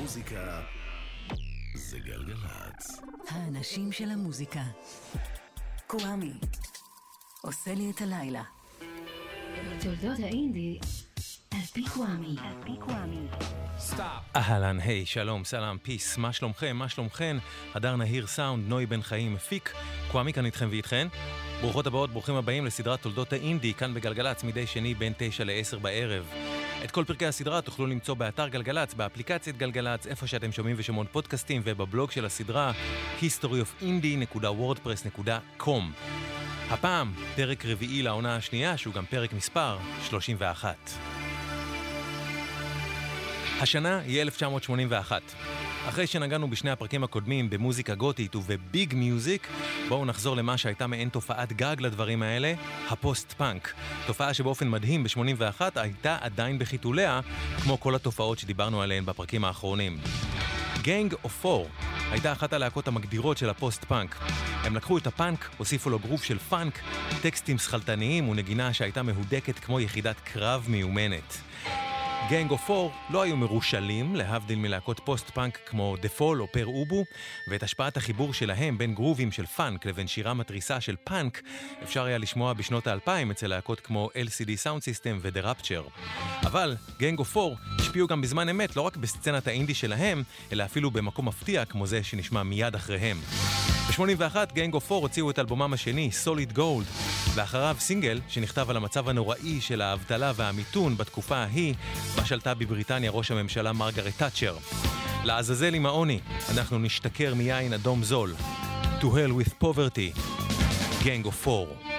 המוזיקה זה גלגלצ. האנשים של המוזיקה. קוואמי. עושה לי את הלילה. תולדות האינדי על פי קוואמי. על פי קוואמי. אהלן, היי, שלום, סלאם, פיס, מה שלומכם, מה שלומכן? הדר נהיר סאונד, נוי בן חיים מפיק, קוואמי כאן איתכם ואיתכן. ברוכות הבאות, ברוכים הבאים לסדרת תולדות האינדי, כאן בגלגלצ, מדי שני בין תשע לעשר בערב. את כל פרקי הסדרה תוכלו למצוא באתר גלגלצ, באפליקציית גלגלצ, איפה שאתם שומעים ושומעות פודקאסטים, ובבלוג של הסדרה historyofindie.wordpress.com. הפעם, פרק רביעי לעונה השנייה, שהוא גם פרק מספר 31. השנה היא 1981. אחרי שנגענו בשני הפרקים הקודמים במוזיקה גותית ובביג מיוזיק, בואו נחזור למה שהייתה מעין תופעת גג לדברים האלה, הפוסט-פאנק. תופעה שבאופן מדהים ב-81 הייתה עדיין בחיתוליה, כמו כל התופעות שדיברנו עליהן בפרקים האחרונים. Gang of Four הייתה אחת הלהקות המגדירות של הפוסט-פאנק. הם לקחו את הפאנק, הוסיפו לו גרוף של פאנק, טקסטים שכלתניים ונגינה שהייתה מהודקת כמו יחידת קרב מיומנת. Gang of Four לא היו מרושלים, להבדיל מלהקות פוסט-פאנק כמו The Fall או Pere Ubu, ואת השפעת החיבור שלהם בין גרובים של פאנק לבין שירה מתריסה של פאנק, אפשר היה לשמוע בשנות האלפיים אצל להקות כמו LCD Soundsystem ו The Rapture. אבל Gang of Four השפיעו גם בזמן אמת לא רק בסצנת האינדי שלהם, אלא אפילו במקום מפתיע כמו זה שנשמע מיד אחריהם. ב-81 Gang of Four הוציאו את אלבומם השני, Solid Gold, ואחריו סינגל שנכתב על המצב הנוראי של האבטלה והמיתון בתקופה ההיא, בה שלטה בבריטניה ראש הממשלה מרגרט תאצ'ר. לעזאזל עם העוני, אנחנו נשתכר מיין אדום זול. To hell with poverty, Gang of Four.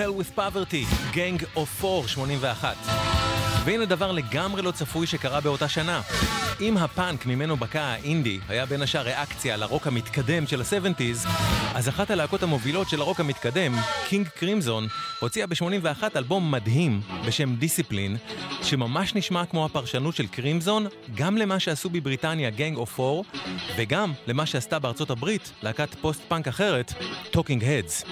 Hell with Poverty, Gang of Four 81. והנה דבר לגמרי לא צפוי שקרה באותה שנה. אם הפאנק ממנו בקע האינדי היה בין השאר ריאקציה לרוק המתקדם של ה-70's, אז אחת הלהקות המובילות של הרוק המתקדם, King Crimson, הוציאה ב-81 אלבום מדהים בשם Discipline, שממש נשמע כמו הפרשנות של Crimson, גם למה שעשו בבריטניה Gang of Four, וגם למה שעשתה בארצות הברית להקת פוסט-פאנק אחרת, Talking Heads.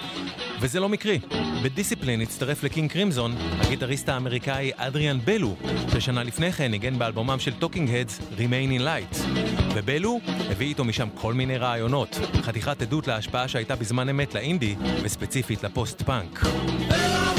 וזה לא מקרי. ב Discipline הצטרף ל King Crimson, הגיטריסט האמריקאי אדריאן בלו, ששנה לפני כן ניגן באלבומם של Talking Heads, Remain in Light. ובלו הביא איתו משם כל מיני רעיונות, חתיכת עדות להשפעה שהייתה בזמן אמת לאינדי, וספציפית לפוסט-פאנק. Hallelujah.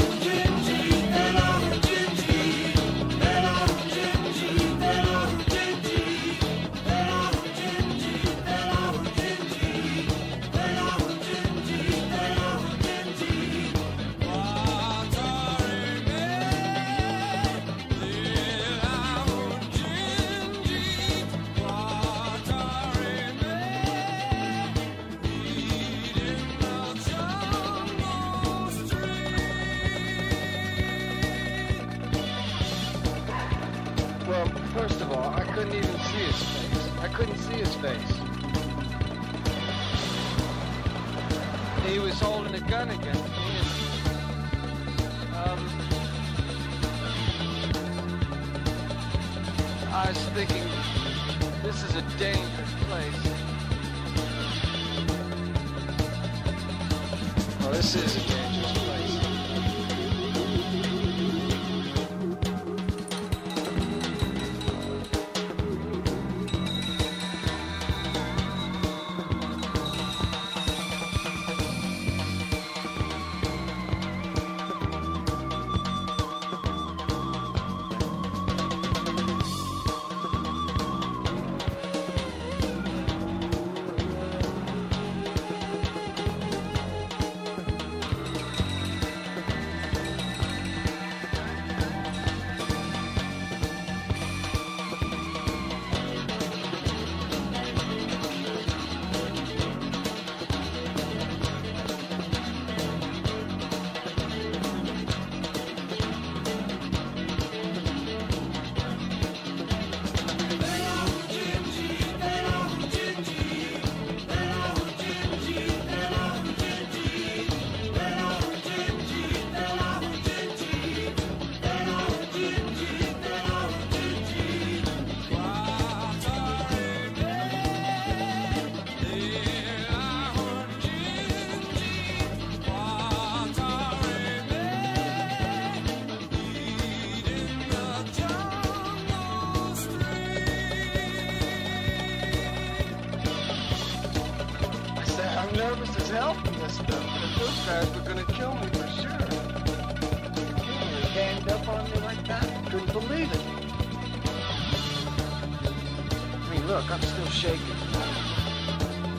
Shaking.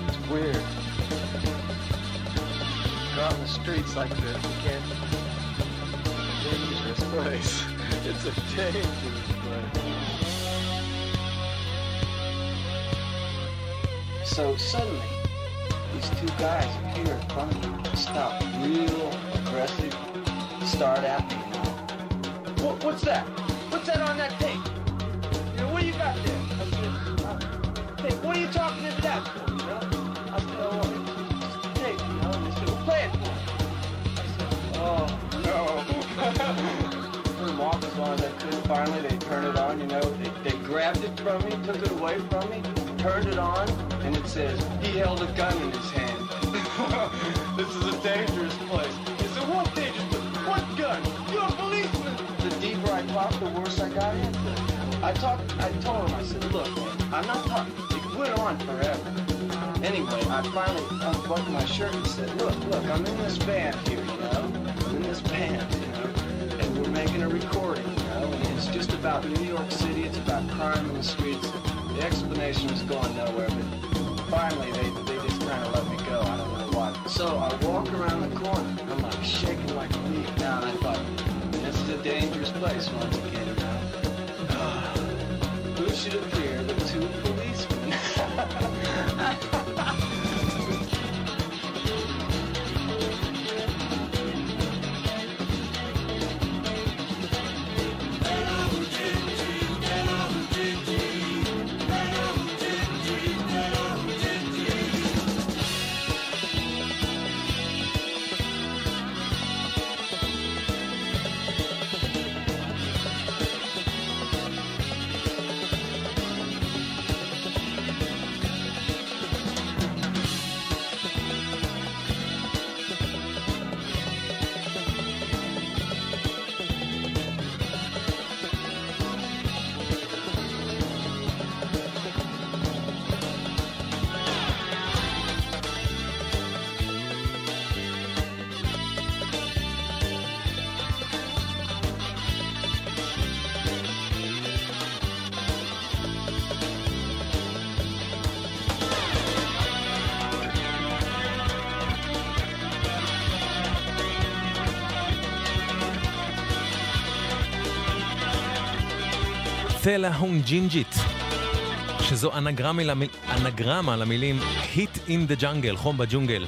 It's weird. Go out in the streets like this, you can't. Dangerous place. It's a dangerous place. So suddenly, these two guys appear in front of me, stop real aggressive, start at me. What. What's that grabbed it from me, took it away from me, turned it on, and it says, he held a gun in his hand. this is a dangerous place. He said, what dangerous? What gun? You're a policeman. The deeper I talked, the worse I got into it. I talked, I told him, I said, look, I'm not talking. It went on forever. Anyway, I finally unbuttoned my shirt and said, look, look, I'm in this band here, you know? I'm in this band, making a recording, you know? It's just about New York City. It's about crime in the streets. The explanation was going nowhere, but finally they, they just kind of let me go. I don't know why. So I walk around the corner. I'm like shaking like a leaf now, and I thought, this is a dangerous place once again? Who should appear Thela Hun Ginjeet, שזו אנגרמה, למיל... אנגרמה למילים Heat in the Jungle, חום בג'ונגל.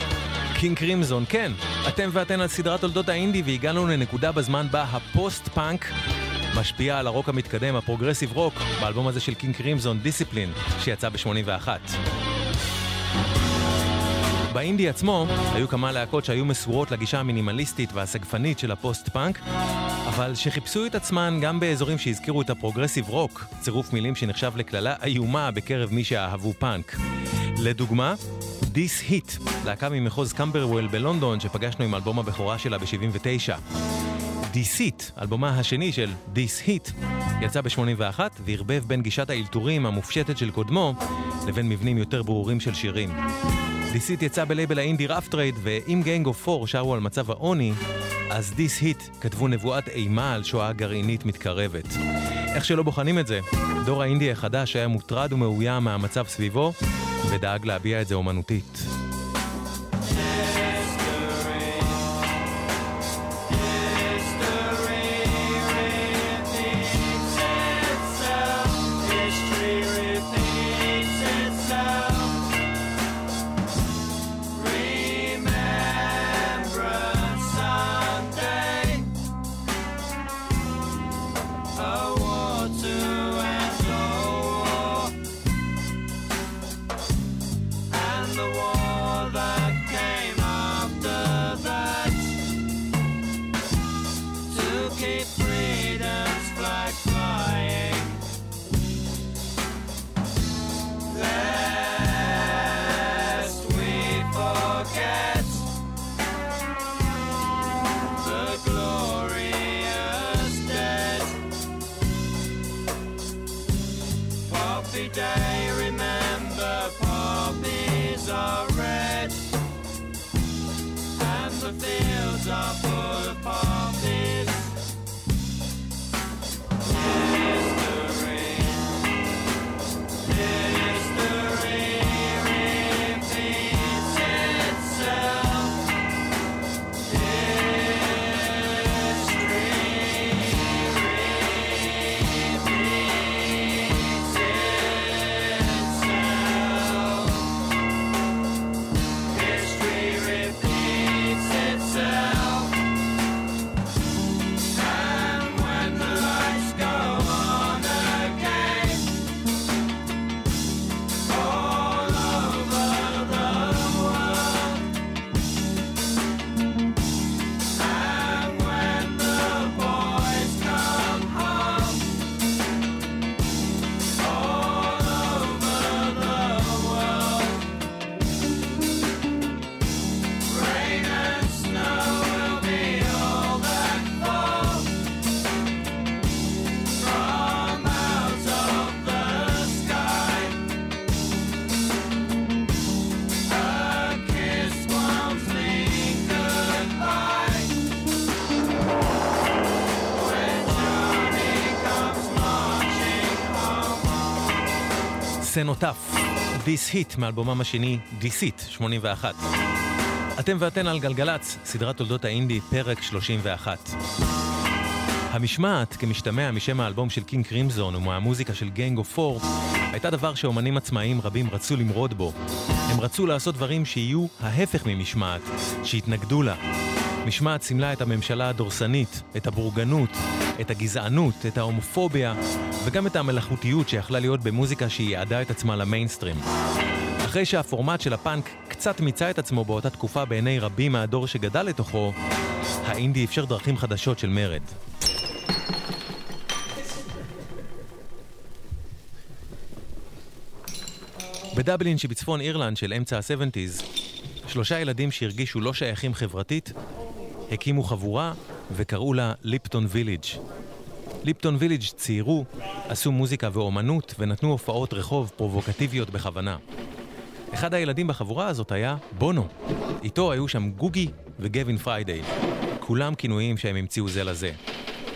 King Crimson, כן, אתם ואתן על סדרת תולדות האינדי והגענו לנקודה בזמן בה הפוסט-פאנק משפיע על הרוק המתקדם, ה progressive rock, באלבום הזה של King Crimson, Discipline, שיצא ב-81. באינדי עצמו היו כמה להקות שהיו מסורות לגישה המינימליסטית והסגפנית של הפוסט-פאנק, אבל שחיפשו את עצמן גם באזורים שהזכירו את ה progressive rock, צירוף מילים שנחשב לקללה איומה בקרב מי שאהבו פאנק. לדוגמה, This Heat, להקה ממחוז קמברוול בלונדון שפגשנו עם אלבום הבכורה שלה ב-79. Deceit, אלבומה השני של This Heat, יצא ב-81 וערבב בין גישת האלתורים המופשטת של קודמו לבין מבנים יותר ברורים של שירים. Deceit יצא בלייבל האינדי Rough Trade, ואם Gang of Four שרו על מצב העוני, אז דיס היט כתבו נבואת אימה על שואה גרעינית מתקרבת. איך שלא בוחנים את זה, דור האינדי החדש היה מוטרד ומאוים מהמצב סביבו, ודאג להביע את זה אומנותית. Cenotaph, This Heat מאלבומם השני, Deceit, 81. אתם ואתן על גלגלצ, סדרת תולדות האינדי, פרק 31. המשמעת, כמשתמע משם האלבום של King Crimson ומהמוזיקה של Gang of Four, הייתה דבר שאומנים עצמאיים רבים רצו למרוד בו. הם רצו לעשות דברים שיהיו ההפך ממשמעת, שיתנגדו לה. משמעת סימלה את הממשלה הדורסנית, את הבורגנות, את הגזענות, את ההומופוביה, וגם את המלאכותיות שיכלה להיות במוזיקה שייעדה את עצמה למיינסטרים. אחרי שהפורמט של הפאנק קצת מיצה את עצמו באותה תקופה בעיני רבים מהדור שגדל לתוכו, האינדי אפשר דרכים חדשות של מרד. בדבלין שבצפון אירלנד של אמצע ה-70's, שלושה ילדים שהרגישו לא שייכים חברתית, הקימו חבורה וקראו לה ליפטון ויליג'. ליפטון ויליג' ציירו, עשו מוזיקה ואומנות ונתנו הופעות רחוב פרובוקטיביות בכוונה. אחד הילדים בחבורה הזאת היה בונו. איתו היו שם גוגי וגווין פריידיי. כולם כינויים שהם המציאו זה לזה.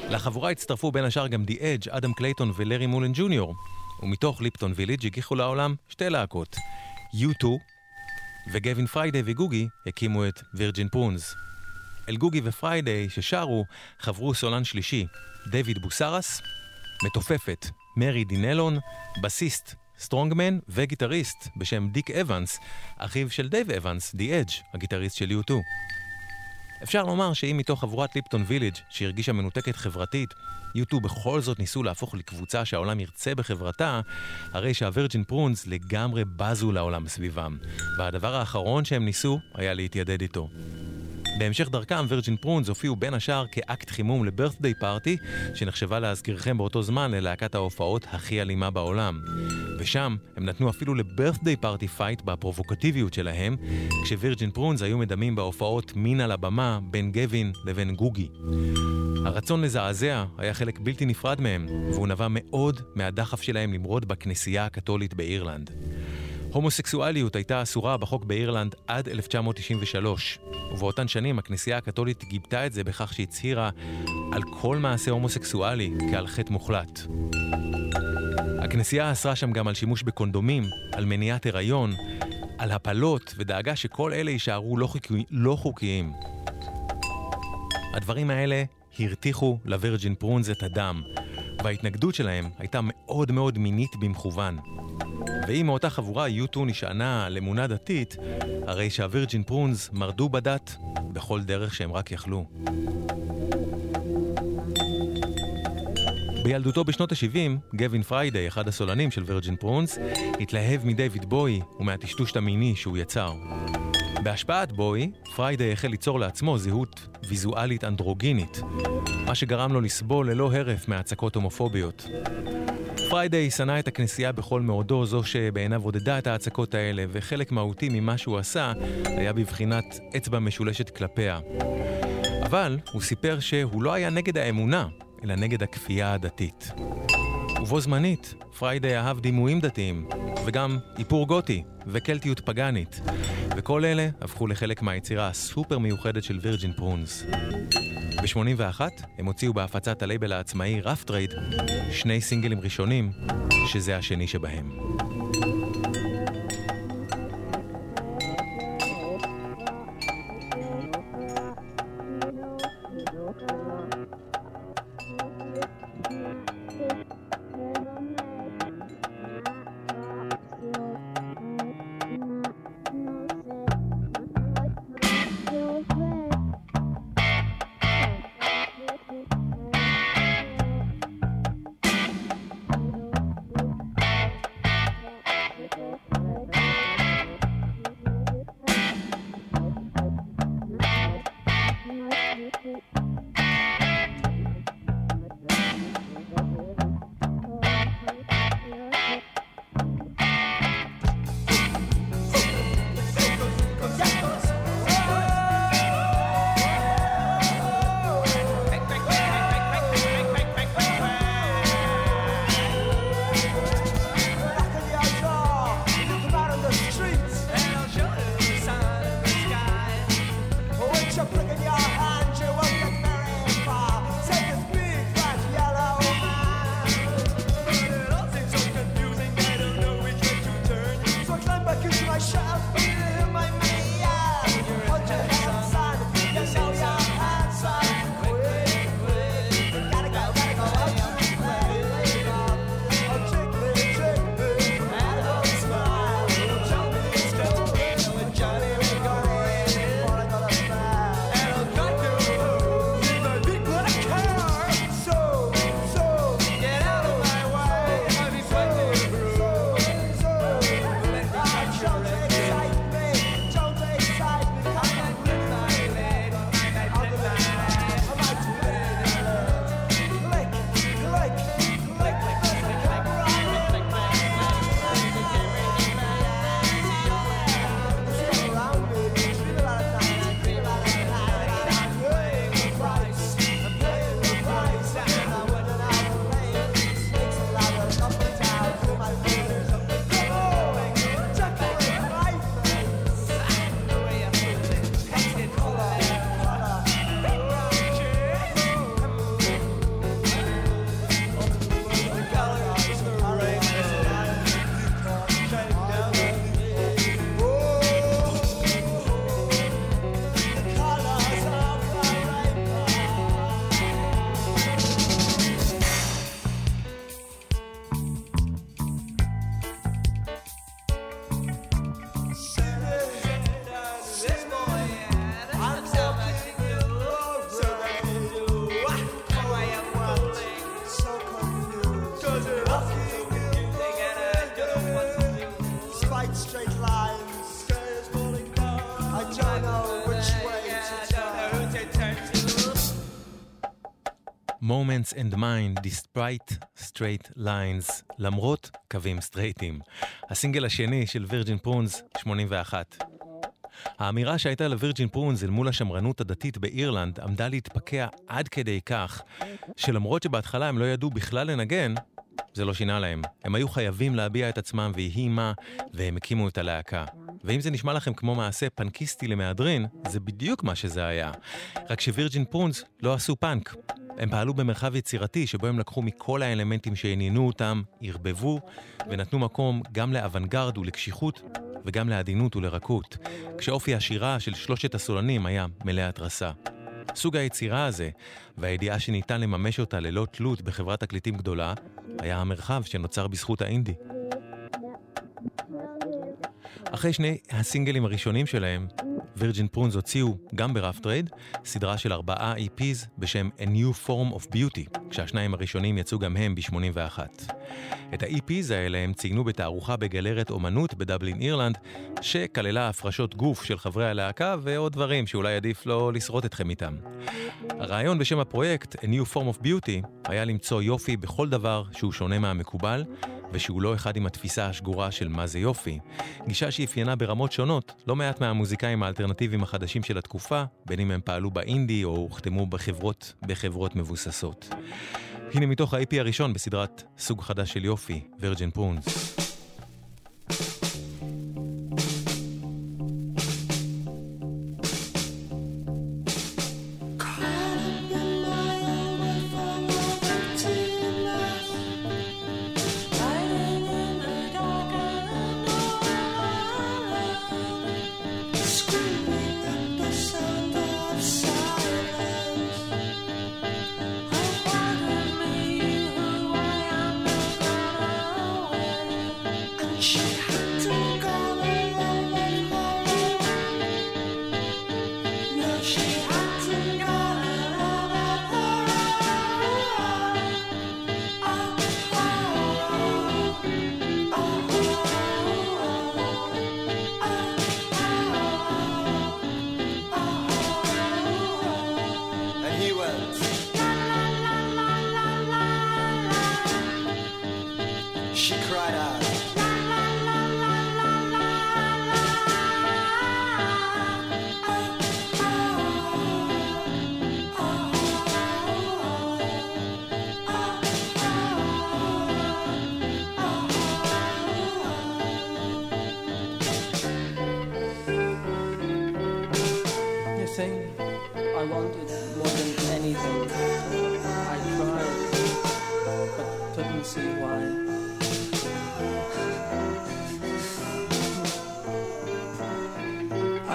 לחבורה הצטרפו בין השאר גם די אדג', אדם קלייטון ולארי מולן ג'וניור. ומתוך ליפטון ויליג' הגיחו לעולם שתי להקות. U2 וגווין פריידיי וגוגי הקימו את וירג'ין פרונס. אל גוגי ופריידיי ששרו חברו סולן שלישי, דויד בוסרס, מתופפת, מרי דינלון, בסיסט סטרונגמן וגיטריסט בשם דיק אבנס, אחיו של דייב אבנס, די אדג', הגיטריסט של U2. אפשר לומר שאם מתוך חבורת ליפטון ויליג' שהרגישה מנותקת חברתית, U2 בכל זאת ניסו להפוך לקבוצה שהעולם ירצה בחברתה, הרי שהווירג'ין פרונס לגמרי בזו לעולם סביבם, והדבר האחרון שהם ניסו היה להתיידד איתו. בהמשך דרכם, וירג'ין פרונס הופיעו בין השאר כאקט חימום לברת'דיי פארטי, שנחשבה להזכירכם באותו זמן ללהקת ההופעות הכי אלימה בעולם. ושם הם נתנו אפילו לברת'דיי פארטי fight בפרובוקטיביות שלהם, כשווירג'ין פרונס היו מדמים בהופעות מין על הבמה בין גווין לבין גוגי. הרצון לזעזע היה חלק בלתי נפרד מהם, והוא נבע מאוד מהדחף שלהם למרוד בכנסייה הקתולית באירלנד. הומוסקסואליות הייתה אסורה בחוק באירלנד עד 1993, ובאותן שנים הכנסייה הקתולית גיבתה את זה בכך שהצהירה על כל מעשה הומוסקסואלי כעל חטא מוחלט. הכנסייה אסרה שם גם על שימוש בקונדומים, על מניעת הריון, על הפלות, ודאגה שכל אלה יישארו לא, חוקי, לא חוקיים. הדברים האלה הרתיחו לווירג'ין פרונז את הדם, וההתנגדות שלהם הייתה מאוד מאוד מינית במכוון. ואם מאותה חבורה U2 נשענה על אמונה דתית, הרי שהווירג'ין פרונס מרדו בדת בכל דרך שהם רק יכלו. בילדותו בשנות ה-70, גווין פריידי, אחד הסולנים של וירג'ין פרונס, התלהב מדייוויד בוי ומהטשטוש המיני שהוא יצר. בהשפעת בוי, פריידי החל ליצור לעצמו זהות ויזואלית אנדרוגינית, מה שגרם לו לסבול ללא הרף מהצקות הומופוביות. פריידי שנא את הכנסייה בכל מאודו, זו שבעיניו עודדה את ההצקות האלה, וחלק מהותי ממה שהוא עשה היה בבחינת אצבע משולשת כלפיה. אבל הוא סיפר שהוא לא היה נגד האמונה, אלא נגד הכפייה הדתית. ובו זמנית, פריידי אהב דימויים דתיים, וגם איפור גותי וקלטיות פגאנית, וכל אלה הפכו לחלק מהיצירה הסופר מיוחדת של וירג'ין פרונס. ב-81 הם הוציאו בהפצת הלייבל העצמאי רף טרייד שני סינגלים ראשונים, שזה השני שבהם. Moments and Mine Despite Straight Lines, למרות קווים סטרייטים. הסינגל השני של וירג'ין פרונס, 81. האמירה שהייתה לווירג'ין פרונס אל מול השמרנות הדתית באירלנד עמדה להתפקע עד כדי כך, שלמרות שבהתחלה הם לא ידעו בכלל לנגן, זה לא שינה להם. הם היו חייבים להביע את עצמם ויהי מה, והם הקימו את הלהקה. ואם זה נשמע לכם כמו מעשה פנקיסטי למהדרין, זה בדיוק מה שזה היה. רק שווירג'ין פרונס לא עשו פאנק. הם פעלו במרחב יצירתי שבו הם לקחו מכל האלמנטים שעניינו אותם, ערבבו, ונתנו מקום גם לאוונגרד ולקשיחות, וגם לעדינות ולרכות, כשאופי השירה של שלושת הסולנים היה מלא התרסה. סוג היצירה הזה, והידיעה שניתן לממש אותה ללא תלות בחברת תקליטים גדולה, היה המרחב שנוצר בזכות האינדי. אחרי שני הסינגלים הראשונים שלהם, וירג'ין פרונס הוציאו, גם ברף טרייד, סדרה של ארבעה EPs בשם A New Form of Beauty, כשהשניים הראשונים יצאו גם הם ב-81. את ה-EPs האלה הם ציינו בתערוכה בגלריית אומנות בדבלין אירלנד, שכללה הפרשות גוף של חברי הלהקה ועוד דברים שאולי עדיף לא לשרוט אתכם איתם. הרעיון בשם הפרויקט, A New Form of Beauty, היה למצוא יופי בכל דבר שהוא שונה מהמקובל, ושהוא לא אחד עם התפיסה השגורה של מה זה יופי. גישה שאפיינה ברמות שונות לא מעט מהמוזיקאים האלטרנטיביים החדשים של התקופה, בין אם הם פעלו באינדי או הוחתמו בחברות, בחברות מבוססות. הנה מתוך ה-IP הראשון בסדרת סוג חדש של יופי, וירג'ין פרונס.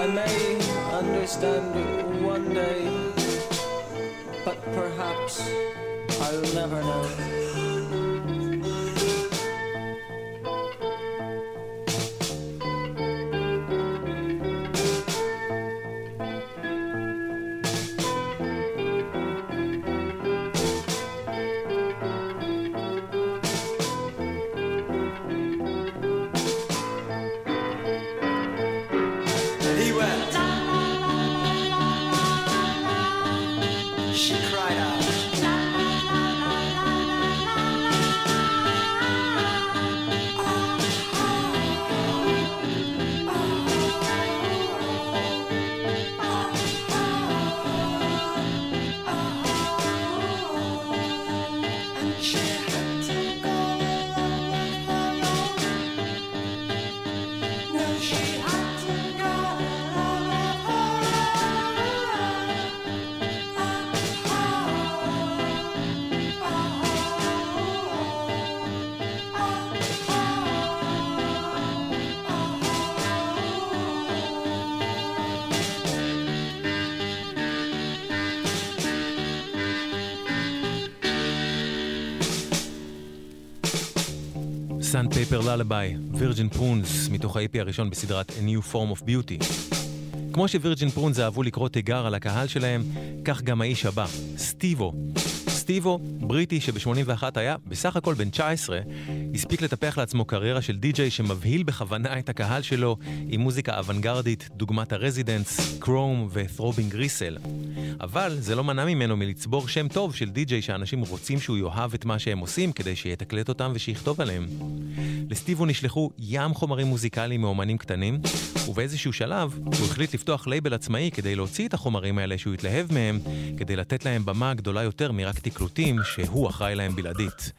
I may understand you one day, but perhaps I'll never know. Paper Lullaby, וירג'ין פרונס, מתוך ה-EP הראשון בסדרת A New Form of Beauty. כמו שווירג'ין פרונס אהבו לקרוא תיגר על הקהל שלהם, כך גם האיש הבא, סטיבו. סטיבו, בריטי שב-81 היה בסך הכל בן 19, הספיק לטפח לעצמו קריירה של די-ג'יי שמבהיל בכוונה את הקהל שלו עם מוזיקה אוונגרדית דוגמת הרזידנס, כרום ות'רובינג גריסל. אבל זה לא מנע ממנו מלצבור שם טוב של די-ג'יי שאנשים רוצים שהוא יאהב את מה שהם עושים כדי שיתקלט אותם ושיכתוב עליהם. לסטיבו נשלחו ים חומרים מוזיקליים מאומנים קטנים, ובאיזשהו שלב הוא החליט לפתוח לייבל עצמאי כדי להוציא את החומרים האלה שהוא התלהב מהם, כדי לתת להם במה גדולה יותר מרק תקלוטים שהוא אחראי להם בלעדית.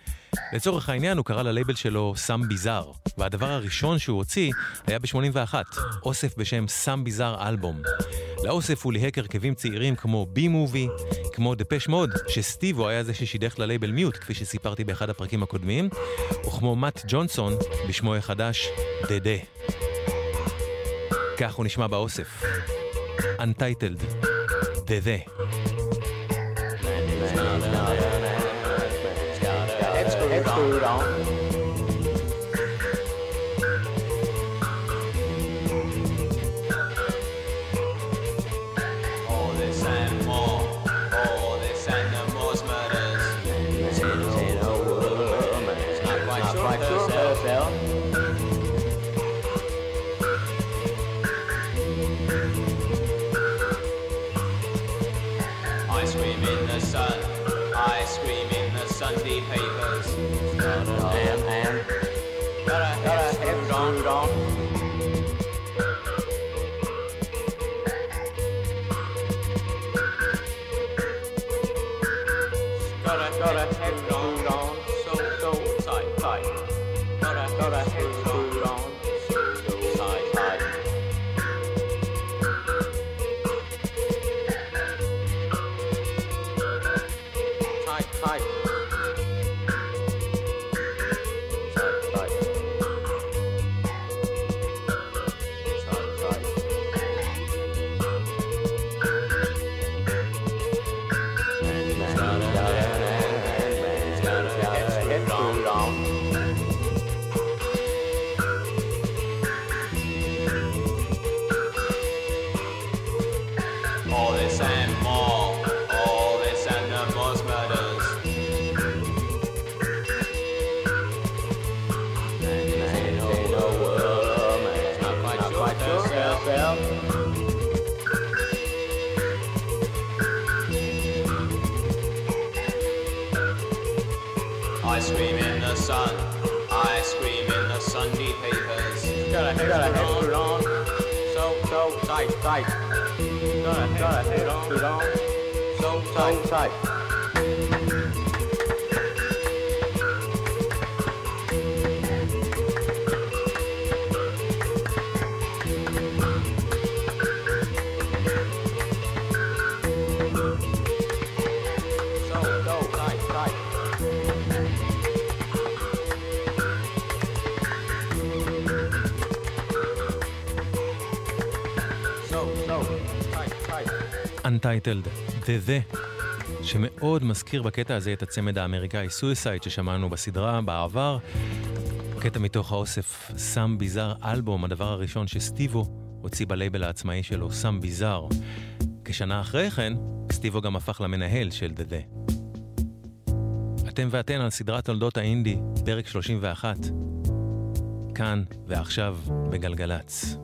לצורך העניין הוא קרא ללייבל שלו סאם ביזאר, והדבר הראשון שהוא הוציא היה ב-81, אוסף בשם סאם ביזאר אלבום. לאוסף הוא ליהק הרכבים צעירים כמו בי מובי, כמו דפש מוד, שסטיבו היה זה ששידך ללייבל מיוט, כפי שסיפרתי באחד הפרקים הקודמים, וכמו מאט ג'ונסון, בשמו החדש, דדה. כך הוא נשמע באוסף. Untitled, דדה. Head screwed on. Got a, got a head on. So head on, head on, so tight. Untitled, The The, שמאוד מזכיר בקטע הזה את הצמד האמריקאי סויסייד ששמענו בסדרה בעבר. קטע מתוך האוסף סאם ביזאר אלבום, הדבר הראשון שסטיבו הוציא בלייבל העצמאי שלו, סאם ביזאר. כשנה אחרי כן, סטיבו גם הפך למנהל של The The. אתם ואתן על סדרת תולדות האינדי, פרק 31. כאן ועכשיו בגלגלצ.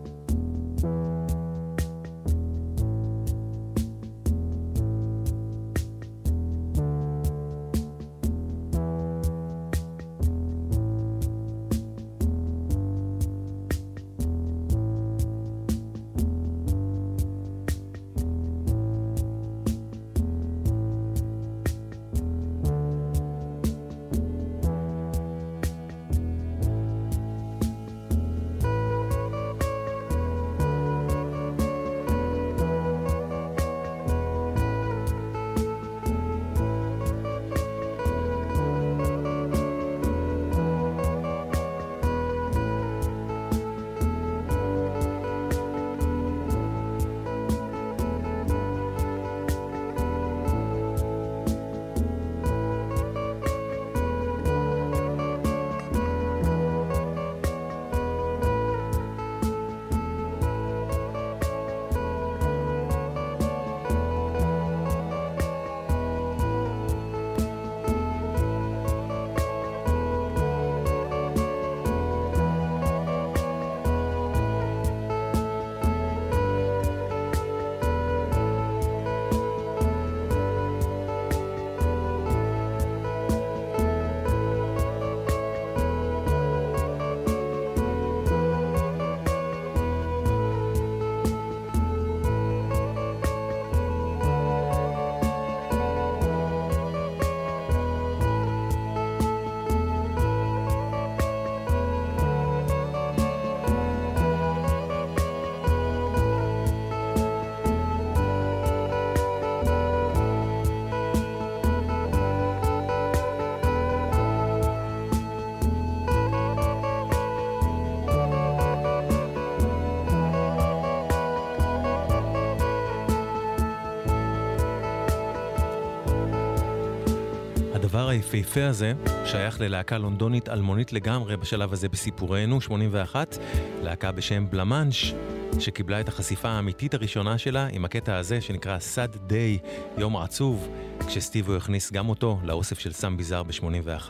הדבר היפהפה הזה שייך ללהקה לונדונית אלמונית לגמרי בשלב הזה בסיפורנו, 81, להקה בשם בלמאנש, שקיבלה את החשיפה האמיתית הראשונה שלה עם הקטע הזה שנקרא Sad Day, יום עצוב, כשסטיבו הכניס גם אותו לאוסף של סם ביזאר ב-81,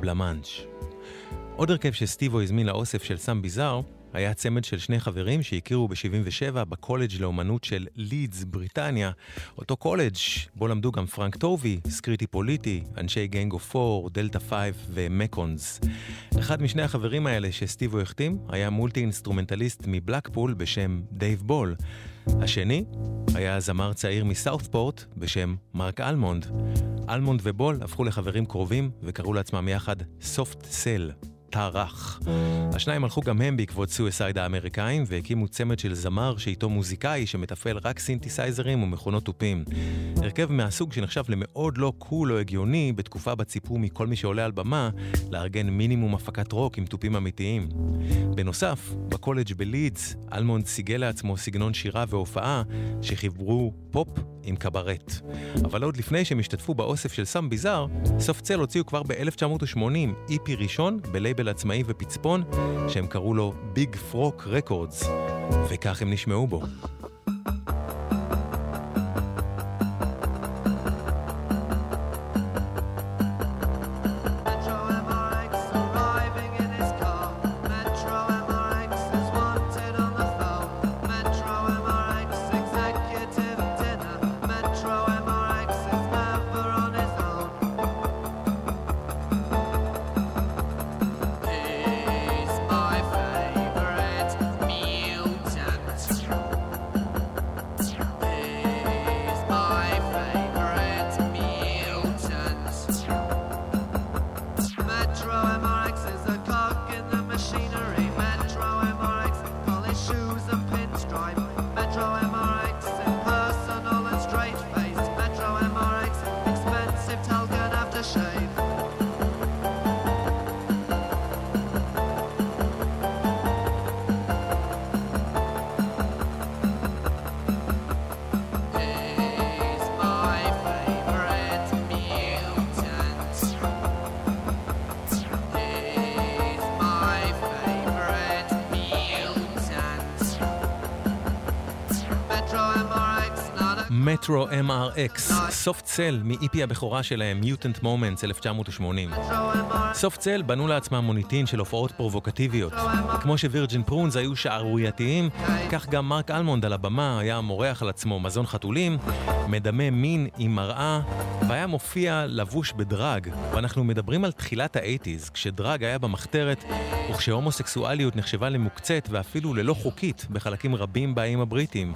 בלמאנש. עוד הרכב שסטיבו הזמין לאוסף של סם ביזאר היה צמד של שני חברים שהכירו ב-77 בקולג' לאומנות של לידס, בריטניה. אותו קולג' בו למדו גם פרנק טובי, סקריטי פוליטי, אנשי גנגו פור, דלתה פייב ומקונס. אחד משני החברים האלה שסטיבו החתים היה מולטי אינסטרומנטליסט מבלקפול בשם דייב בול. השני היה זמר צעיר מסאות'פורט בשם מרק אלמונד. אלמונד ובול הפכו לחברים קרובים וקראו לעצמם יחד סופט סל. רך. השניים הלכו גם הם בעקבות סואסייד האמריקאים והקימו צמד של זמר שאיתו מוזיקאי שמתפעל רק סינתסייזרים ומכונות תופים. הרכב מהסוג שנחשב למאוד לא cool או הגיוני בתקופה בה ציפו מכל מי שעולה על במה לארגן מינימום הפקת רוק עם תופים אמיתיים. בנוסף, בקולג' בלידס, אלמונד סיגל לעצמו סגנון שירה והופעה שחיברו פופ עם קברט. אבל עוד לפני שהם השתתפו באוסף של סם ביזאר, סופט סל הוציאו כבר ב-1980 EP ראשון בלייבל עצמאי ופצפון, שהם קראו לו ביג פרוק רקורדס, וכך הם נשמעו בו. Metro MRX, Soft Cell מ EP הבכורה שלהם, Mutant Moments 1980. Metro MRX. Soft Cell בנו לעצמם מוניטין של הופעות פרובוקטיביות. כמו ש Virgin Prunes היו שערורייתיים, כך גם מרק אלמונד על הבמה היה מורח על עצמו מזון חתולים, מדמה מין עם מראה, והיה מופיע לבוש ב drag. ואנחנו מדברים על תחילת האייטיז, כש drag היה במחתרת, וכשהומוסקסואליות נחשבה למוקצה ואפילו ללא חוקית בחלקים רבים באיים הבריטיים.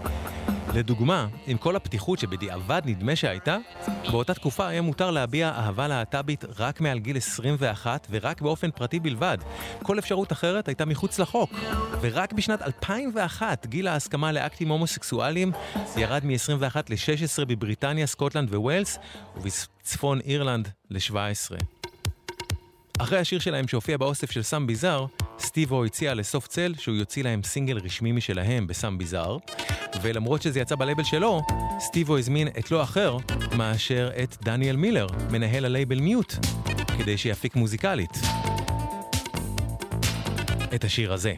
לדוגמה, עם כל הפתיחות שבדיעבד נדמה שהייתה, באותה תקופה היה מותר להביע אהבה להט"בית רק מעל גיל 21 ורק באופן פרטי בלבד. כל אפשרות אחרת הייתה מחוץ לחוק. ורק בשנת 2001 גיל ההסכמה לאקטים הומוסקסואליים ירד מ-21 ל-16 בבריטניה, סקוטלנד וווילס, ובצפון אירלנד ל-17. אחרי השיר שלהם שהופיע באוסף של Some Bizzare, סטיבו הציע ל Soft Cell שהוא יוציא להם סינגל רשמי משלהם ב Some Bizzare, ולמרות שזה יצא בלייבל שלו, סטיבו הזמין את לא אחר מאשר את דניאל מילר, מנהל הלייבל מיוט, כדי שיפיק מוזיקלית. את השיר הזה.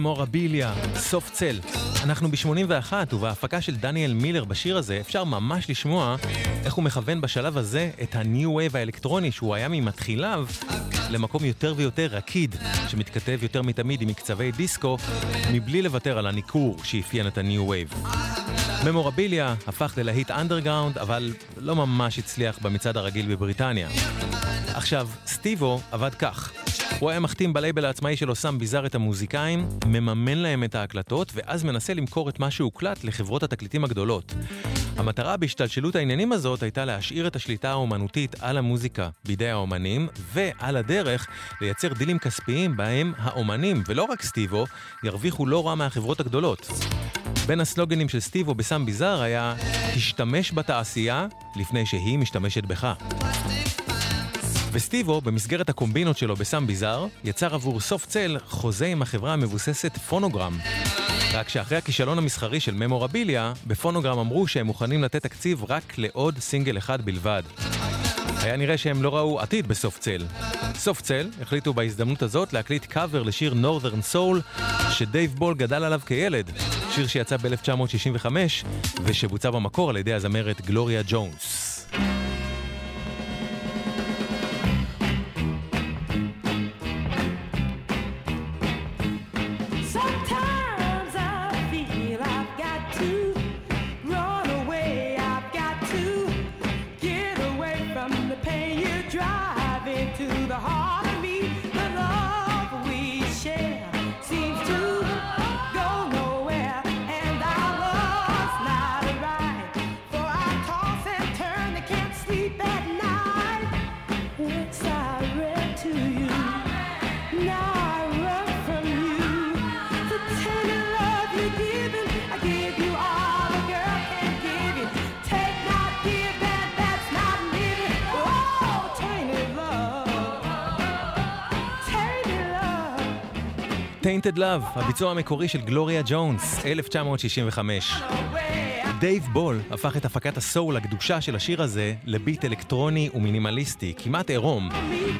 ממורביליה, סוף צל. אנחנו ב-81, ובהפקה של דניאל מילר בשיר הזה אפשר ממש לשמוע איך הוא מכוון בשלב הזה את ה-new wave האלקטרוני שהוא היה ממתחיליו למקום יותר ויותר רקיד, שמתכתב יותר מתמיד עם מקצבי דיסקו, מבלי לוותר על הניכור שאפיין את ה-new wave. ממורביליה הפך ללהיט אנדרגראונד, אבל לא ממש הצליח במצעד הרגיל בבריטניה. עכשיו, סטיבו עבד כך. הוא היה מחתים בלייבל העצמאי שלו סם ביזאר את המוזיקאים, מממן להם את ההקלטות, ואז מנסה למכור את מה שהוקלט לחברות התקליטים הגדולות. המטרה בהשתלשלות העניינים הזאת הייתה להשאיר את השליטה האומנותית על המוזיקה בידי האומנים, ועל הדרך לייצר דילים כספיים בהם האומנים, ולא רק סטיבו, ירוויחו לא רע מהחברות הגדולות. בין הסלוגנים של סטיבו בסם ביזאר היה, השתמש בתעשייה לפני שהיא משתמשת בך. וסטיבו, במסגרת הקומבינות שלו בסם ביזאר, יצר עבור סוף צל חוזה עם החברה המבוססת פונוגרם. רק שאחרי הכישלון המסחרי של ממורביליה, בפונוגרם אמרו שהם מוכנים לתת תקציב רק לעוד סינגל אחד בלבד. היה נראה שהם לא ראו עתיד בסוף צל. סוף צל החליטו בהזדמנות הזאת להקליט קאבר לשיר Northern Soul, שדייב בול גדל עליו כילד. שיר שיצא ב-1965, ושבוצע במקור על ידי הזמרת גלוריה ג'ונס. Tainted Love, הביצוע המקורי של גלוריה ג'ונס, 1965. דייב בול הפך את הפקת הסול הקדושה של השיר הזה לביט אלקטרוני ומינימליסטי, כמעט עירום.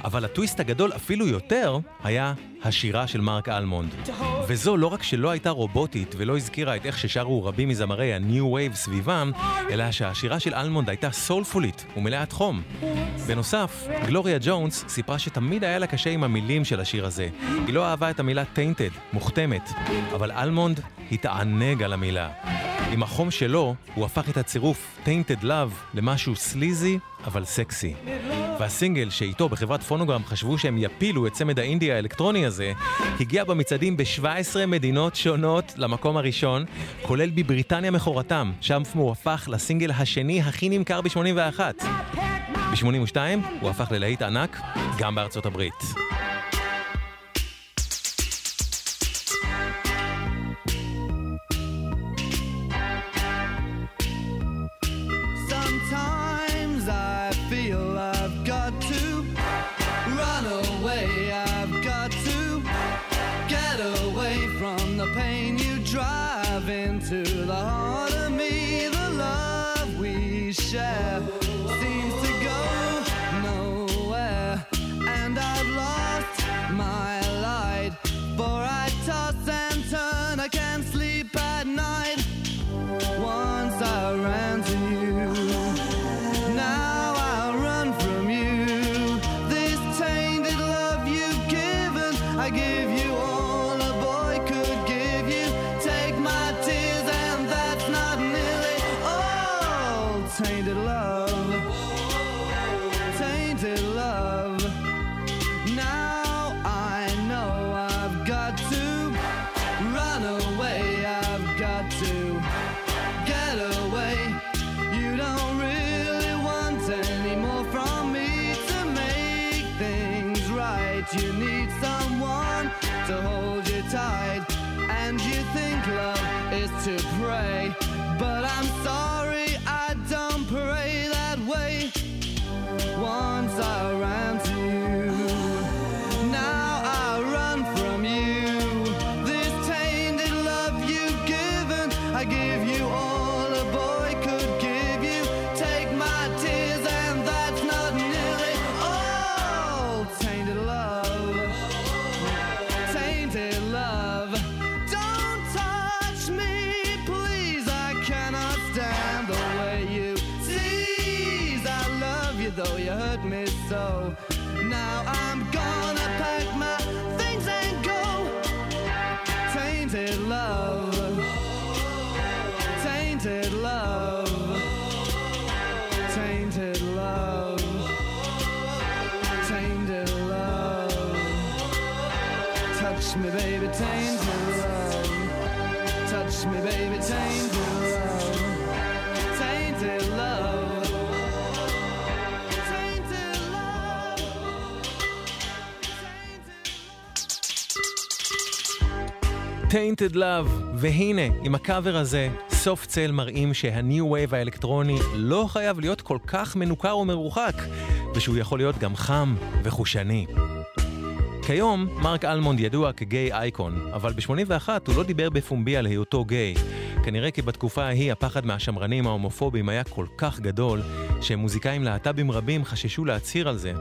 אבל הטוויסט הגדול אפילו יותר היה השירה של מרק אלמונד. וזו לא רק שלא הייתה רובוטית ולא הזכירה את איך ששרו רבים מזמרי ה-New Wave סביבם, אלא שהשירה של אלמונד הייתה סולפולית ומלאת חום. בנוסף, גלוריה ג'ונס סיפרה שתמיד היה לה קשה עם המילים של השיר הזה. היא לא אהבה את המילה טיינטד, מוכתמת, אבל אלמונד התענג על המילה. עם החום שלו, הוא הפך את הצירוף Tainted Love למשהו סליזי, אבל סקסי. והסינגל שאיתו בחברת פונוגרם חשבו שהם יפילו את צמד האינדי האלקטרוני הזה, הגיע במצעדים ב-17 מדינות שונות למקום הראשון, כולל בבריטניה מכורתם, שם הוא הפך לסינגל השני הכי נמכר ב-81. ב-82 הוא הפך ללהיט ענק, גם בארצות הברית. Tainted Love, והנה, עם הקאבר הזה, Soft Cell מראים שה New Wave האלקטרוני לא חייב להיות כל כך מנוכר ומרוחק, ושהוא יכול להיות גם חם וחושני. כיום, מרק אלמונד ידוע כ gay icon, אבל ב-81 הוא לא דיבר בפומבי על היותו גיי. כנראה כי בתקופה ההיא הפחד מהשמרנים ההומופובים היה כל כך גדול, שמוזיקאים להט"בים רבים חששו להצהיר על זה.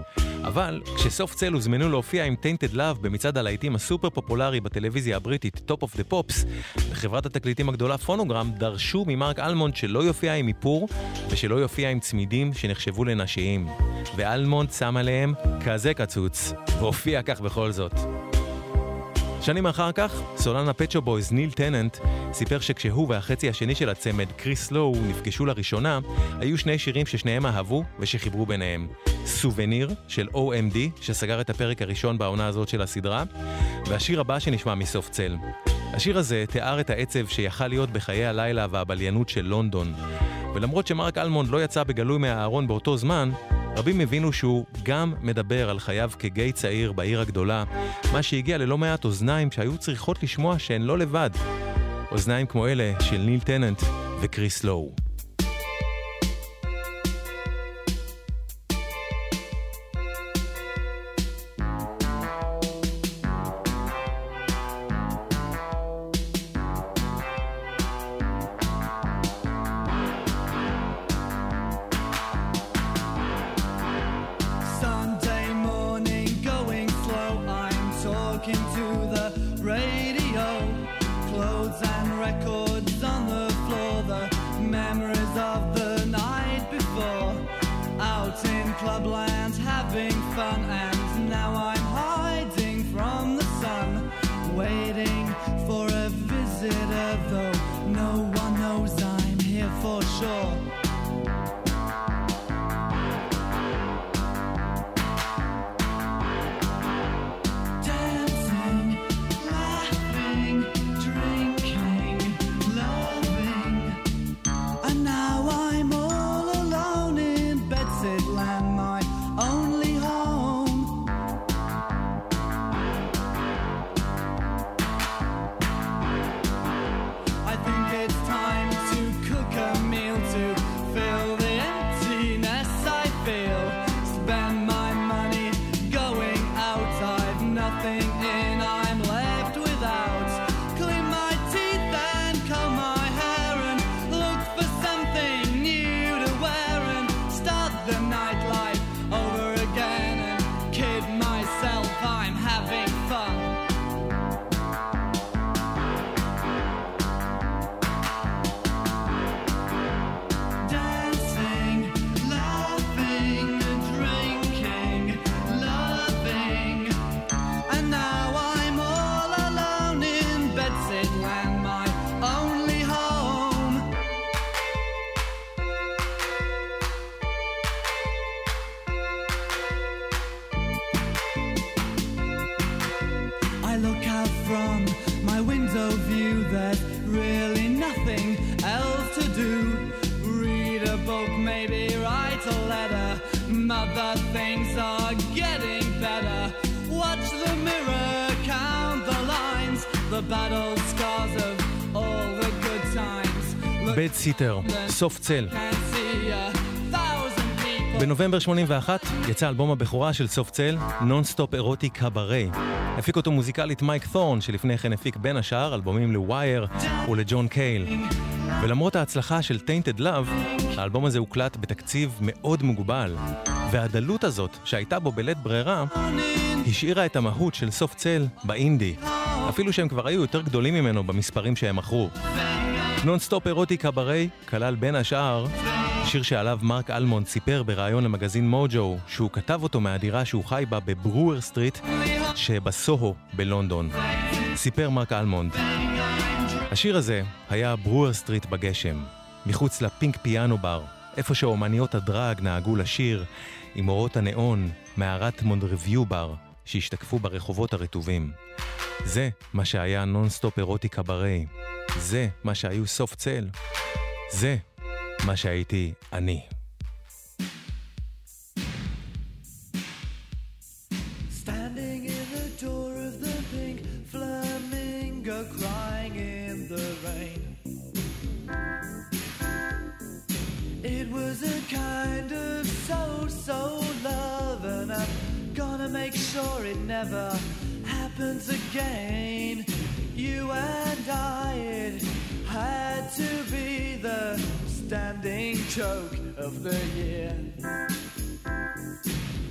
אבל כש Soft Cell הוזמנו להופיע עם Tainted Love במצעד הלהיטים הסופר פופולרי בטלוויזיה הבריטית Top of the Pops, בחברת התקליטים הגדולה Phonogram דרשו ממרק אלמונד שלא יופיע עם איפור ושלא יופיע עם צמידים שנחשבו לנשיים. ואלמונד שם עליהם כזה קצוץ, והופיע כך בכל זאת. שנים אחר כך, סולן ה Pet Shop Boys ניל טננט סיפר שכשהוא והחצי השני של הצמד, קריס לואו, נפגשו לראשונה, היו שני שירים ששניהם אהבו ושחיברו ביניהם. Souvenir של OMD, שסגר את הפרק הראשון בעונה הזאת של הסדרה, והשיר הבא שנשמע מסוף צל. השיר הזה תיאר את העצב שיכל להיות בחיי הלילה והבליינות של לונדון. ולמרות שמרק אלמונד לא יצא בגלוי מהארון באותו זמן, רבים הבינו שהוא גם מדבר על חייו כגיי צעיר בעיר הגדולה, מה שהגיע ללא מעט אוזניים שהיו צריכות לשמוע שהן לא לבד. אוזניים כמו אלה של ניל טננט וקריס לואו. Bedsitter, Soft Cell. בנובמבר 81 יצא אלבום הבכורה של Soft Cell, Non-Stop Erotic Cabaret. הפיק אותו מוזיקלית מייק תורן, שלפני כן הפיק בין השאר אלבומים ל Wire ולג'ון קייל. ולמרות ההצלחה של Tainted Love, האלבום הזה הוקלט בתקציב מאוד מוגבל. והדלות הזאת, שהייתה בו בלית ברירה, השאירה את המהות של Soft Cell באינדי. אפילו שהם כבר היו יותר גדולים ממנו במספרים שהם מכרו. Non-Stop Erotic Cabaret כלל בין השאר שיר שעליו מרק אלמונד סיפר בריאיון למגזין מוג'ו שהוא כתב אותו מהדירה שהוא חי בה ב Brewer Street שבסוהו בלונדון. סיפר מרק אלמונד. השיר הזה היה Brewer Street בגשם, מחוץ ל Pink Piano Bar, איפה שאומניות ה drag נהגו לשיר עם אורות הניאון מערת מונדרביו בר שהשתקפו ברחובות הרטובים. זה מה שהיה נונסטופ אירוטי קברי. זה מה שהיו סוף צל. זה מה שהייתי אני. Gonna make sure it never happens again. You and I, it had to be the standing joke of the year.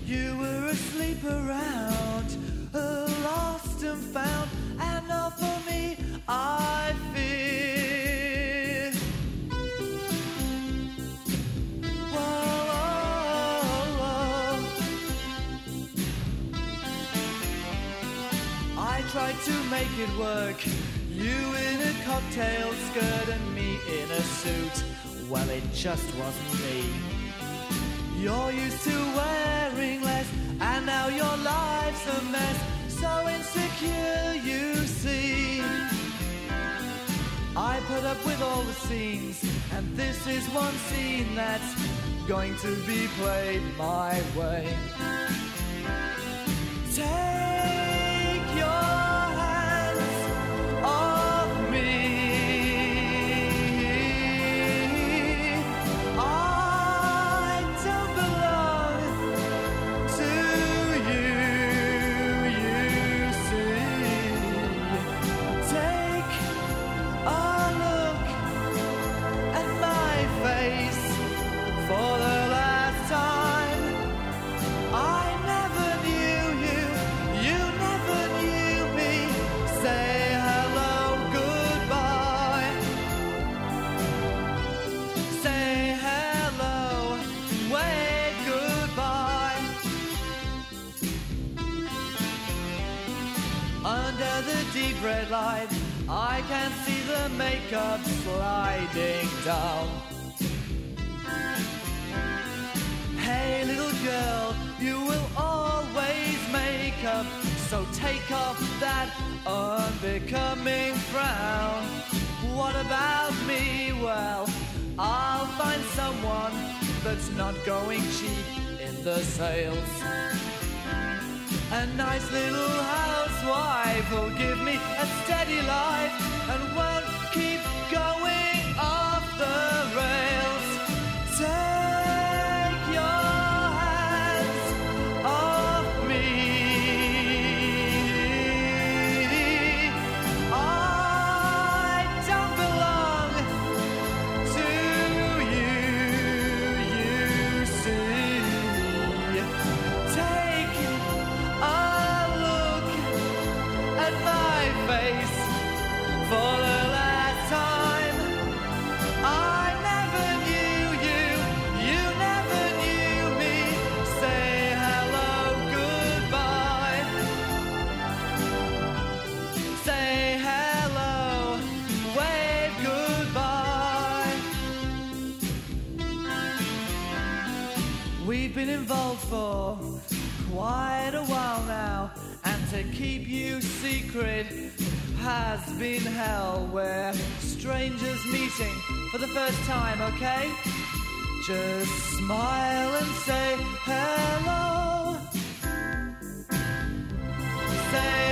You were asleep around, lost and found, and not for me, I fear. Make it work. You in a cocktail skirt and me in a suit. Well, it just wasn't me. You're used to wearing less, and now your life's a mess. So insecure, you see. I put up with all the scenes, and this is one scene that's going to be played my way. Take down. Hey, little girl, you will always make up. So take off that unbecoming frown. What about me? Well, I'll find someone that's not going cheap in the sales. A nice little housewife will give me a steady life and involved for quite a while now, and to keep you secret has been hell. Where strangers meeting for the first time, okay? Just smile and say hello. Say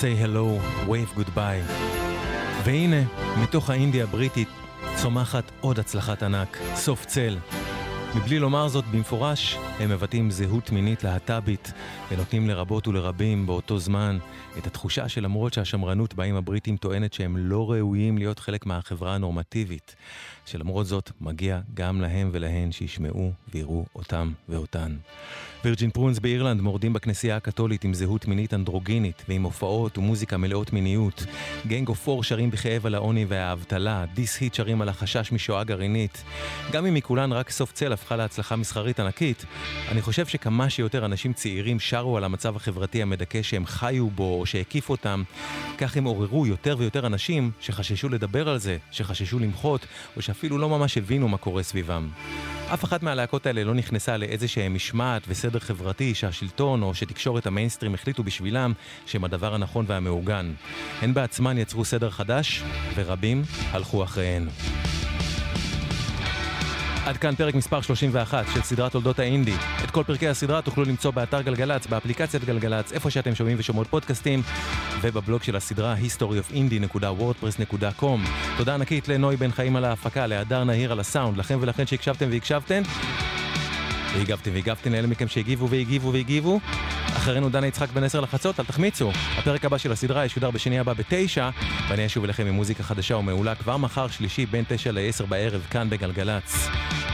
say hello, wave goodbye. והנה, מתוך האינדיה הבריטית צומחת עוד הצלחת ענק, סוף צל. מבלי לומר זאת במפורש, הם מבטאים זהות מינית להט"בית ונותנים לרבות ולרבים באותו זמן את התחושה שלמרות שהשמרנות באים הבריטים טוענת שהם לא ראויים להיות חלק מהחברה הנורמטיבית, שלמרות זאת מגיע גם להם ולהן שישמעו ויראו אותם ואותן. Virgin Prunes באירלנד מורדים בכנסייה הקתולית עם זהות מינית אנדרוגינית ועם הופעות ומוזיקה מלאות מיניות. Gang of Four שרים בכאב על העוני והאבטלה, This Heat שרים על החשש משואה גרעינית. גם אם מכולן רק Soft Cell הפכה להצלחה מסחרית ענקית, אני חושב שכמה שיותר אנשים צעירים שרו על המצב החברתי המדכא שהם חיו בו או שהקיף אותם, כך הם עוררו יותר ויותר אנשים שחששו לדבר על זה, שחששו למחות, או שאפילו לא ממש הבינו מה קורה סביבם. אף אחת מהלהקות האלה לא נכנסה לאיזשהם משמעת וסדר חברתי שהשלטון או שתקשורת המיינסטרים החליטו בשבילם שהם הדבר הנכון והמעוגן. הן בעצמן יצרו סדר חדש, ורבים הלכו אחריהן. עד כאן פרק מספר 31 של סדרת תולדות האינדי. את כל פרקי הסדרה תוכלו למצוא באתר גלגלצ, באפליקציית גלגלצ, איפה שאתם שומעים ושומעות פודקאסטים, ובבלוג של הסדרה historyofindie.wordpress.com. תודה ענקית לנוי בן חיים על ההפקה, להדר נהיר על הסאונד, לכם ולכן שהקשבתם והקשבתם. והגבתם והגבתם לאלה מכם שהגיבו והגיבו והגיבו. אחרינו דנה יצחק בן עשר לחצות, אל תחמיצו. הפרק הבא של הסדרה ישודר בשני הבא בתשע, ואני אשוב אליכם עם מוזיקה חדשה ומעולה כבר מחר שלישי בין תשע לעשר בערב כאן בגלגלצ.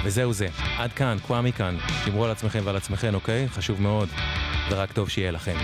וזהו זה, עד כאן, קוואמי כאן. שמרו על עצמכם ועל עצמכם, אוקיי? חשוב מאוד. ורק טוב שיהיה לכם.